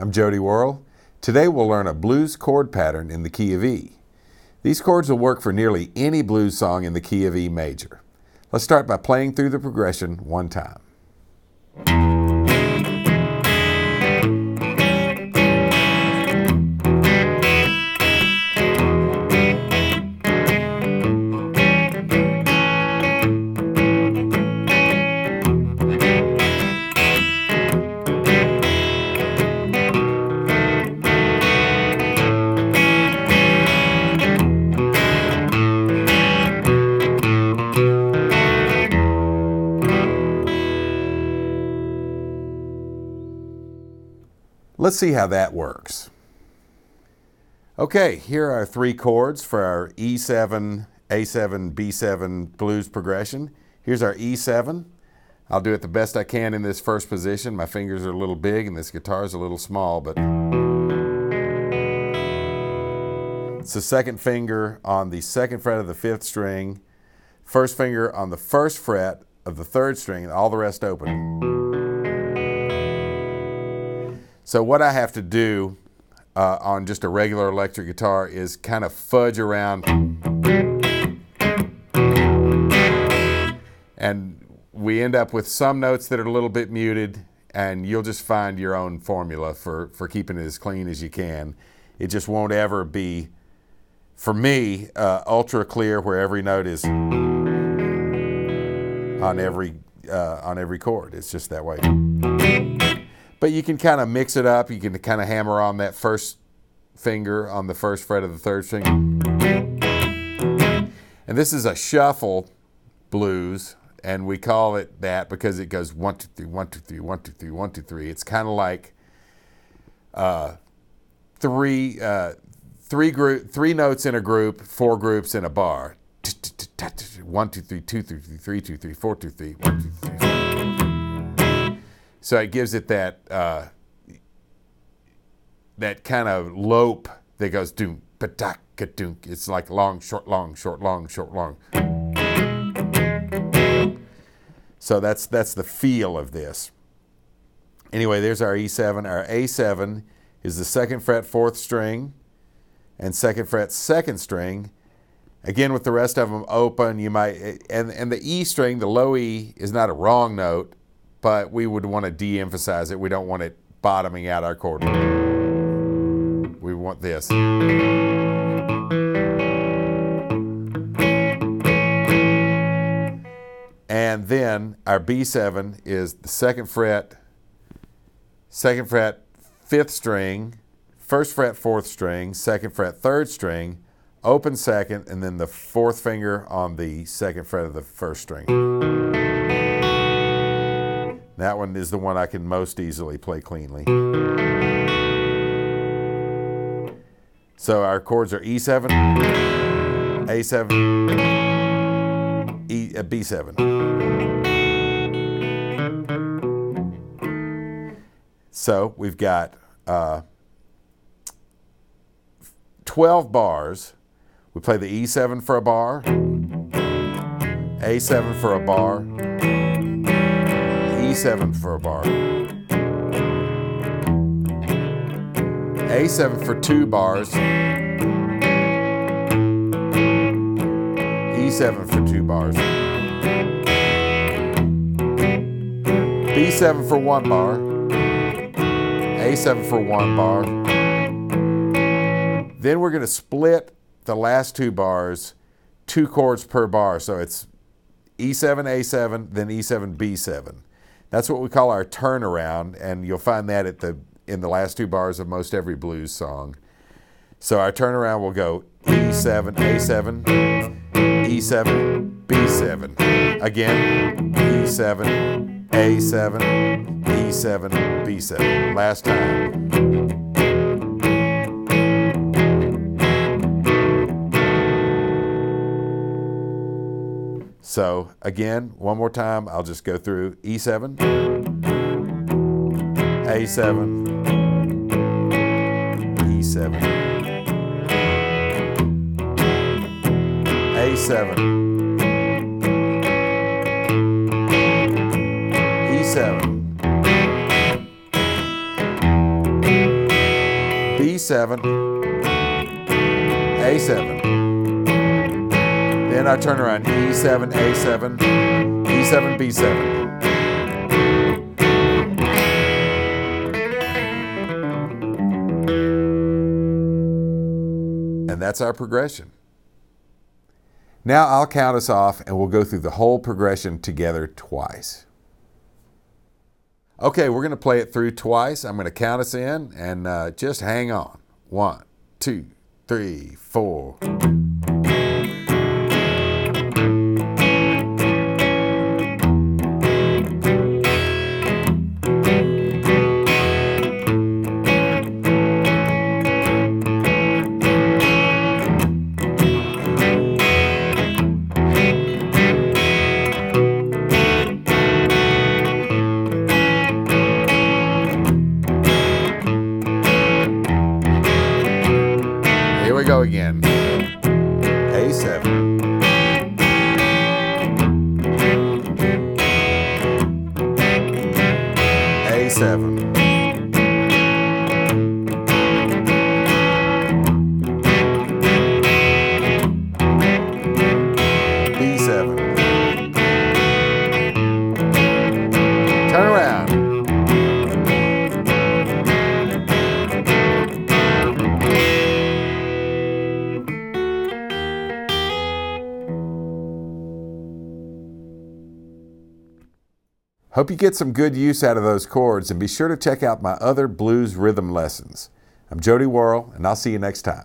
I'm Jody Worrell. Today we'll learn a blues chord pattern in the key of E. These chords will work for nearly any blues song in the key of E major. Let's start by playing through the progression one time. Let's see how that works. Okay, here are three chords for our E7, A7, B7 blues progression. Here's our E7. I'll do it the best I can in this first position. My fingers are a little big and this guitar is a little small, but it's the second finger on the second fret of the fifth string, first finger on the first fret of the third string, and all the rest open. So what I have to do uh, on just a regular electric guitar is kind of fudge around and we end up with some notes that are a little bit muted and you'll just find your own formula for, for keeping it as clean as you can. It just won't ever be, for me, uh, ultra clear where every note is on every, uh, on every chord. It's just that way. But you can kind of mix it up. You can kind of hammer on that first finger on the first fret of the third string. And this is a shuffle blues, and we call it that because it goes one, two, three, one, two, three, one, two, three, one, two, three. It's kind of like uh, three, uh, three group, three notes in a group, four groups in a bar. One, two, three, two, three, three, two, three, four, two, three, one, two, three. So it gives it that uh, that kind of lope that goes doom patak dunk. It's like long, short, long, short, long, short, long. So that's that's the feel of this. Anyway, there's our E7. Our A7 is the second fret fourth string and second fret second string. Again, with the rest of them open, you might and and the E string, the low E, is not a wrong note but we would want to de-emphasize it. We don't want it bottoming out our chord. We want this. And then our B7 is the second fret, second fret, fifth string, first fret, fourth string, second fret, third string, open second, and then the fourth finger on the second fret of the first string. That one is the one I can most easily play cleanly. So our chords are E7, A7, E, uh, B7. So we've got uh, 12 bars. We play the E7 for a bar, A7 for a bar, E7 for a bar. A7 for two bars. E7 for two bars. B7 for one bar. A7 for one bar. Then we're going to split the last two bars, two chords per bar. So it's E7, A7, then E7, B7. That's what we call our turnaround, and you'll find that at the in the last two bars of most every blues song. So our turnaround will go E7, A7, E7, B7. Again, E7, A7, E7, B7. Last time. So again, one more time, I'll just go through E7, A7, E7, A7, E7, E7, A7. Then I turn around E7, A7, E7, B7. And that's our progression. Now I'll count us off and we'll go through the whole progression together twice. Okay, we're going to play it through twice. I'm going to count us in and uh, just hang on. One, two, three, four. Hope you get some good use out of those chords and be sure to check out my other blues rhythm lessons. I'm Jody Worrell, and I'll see you next time.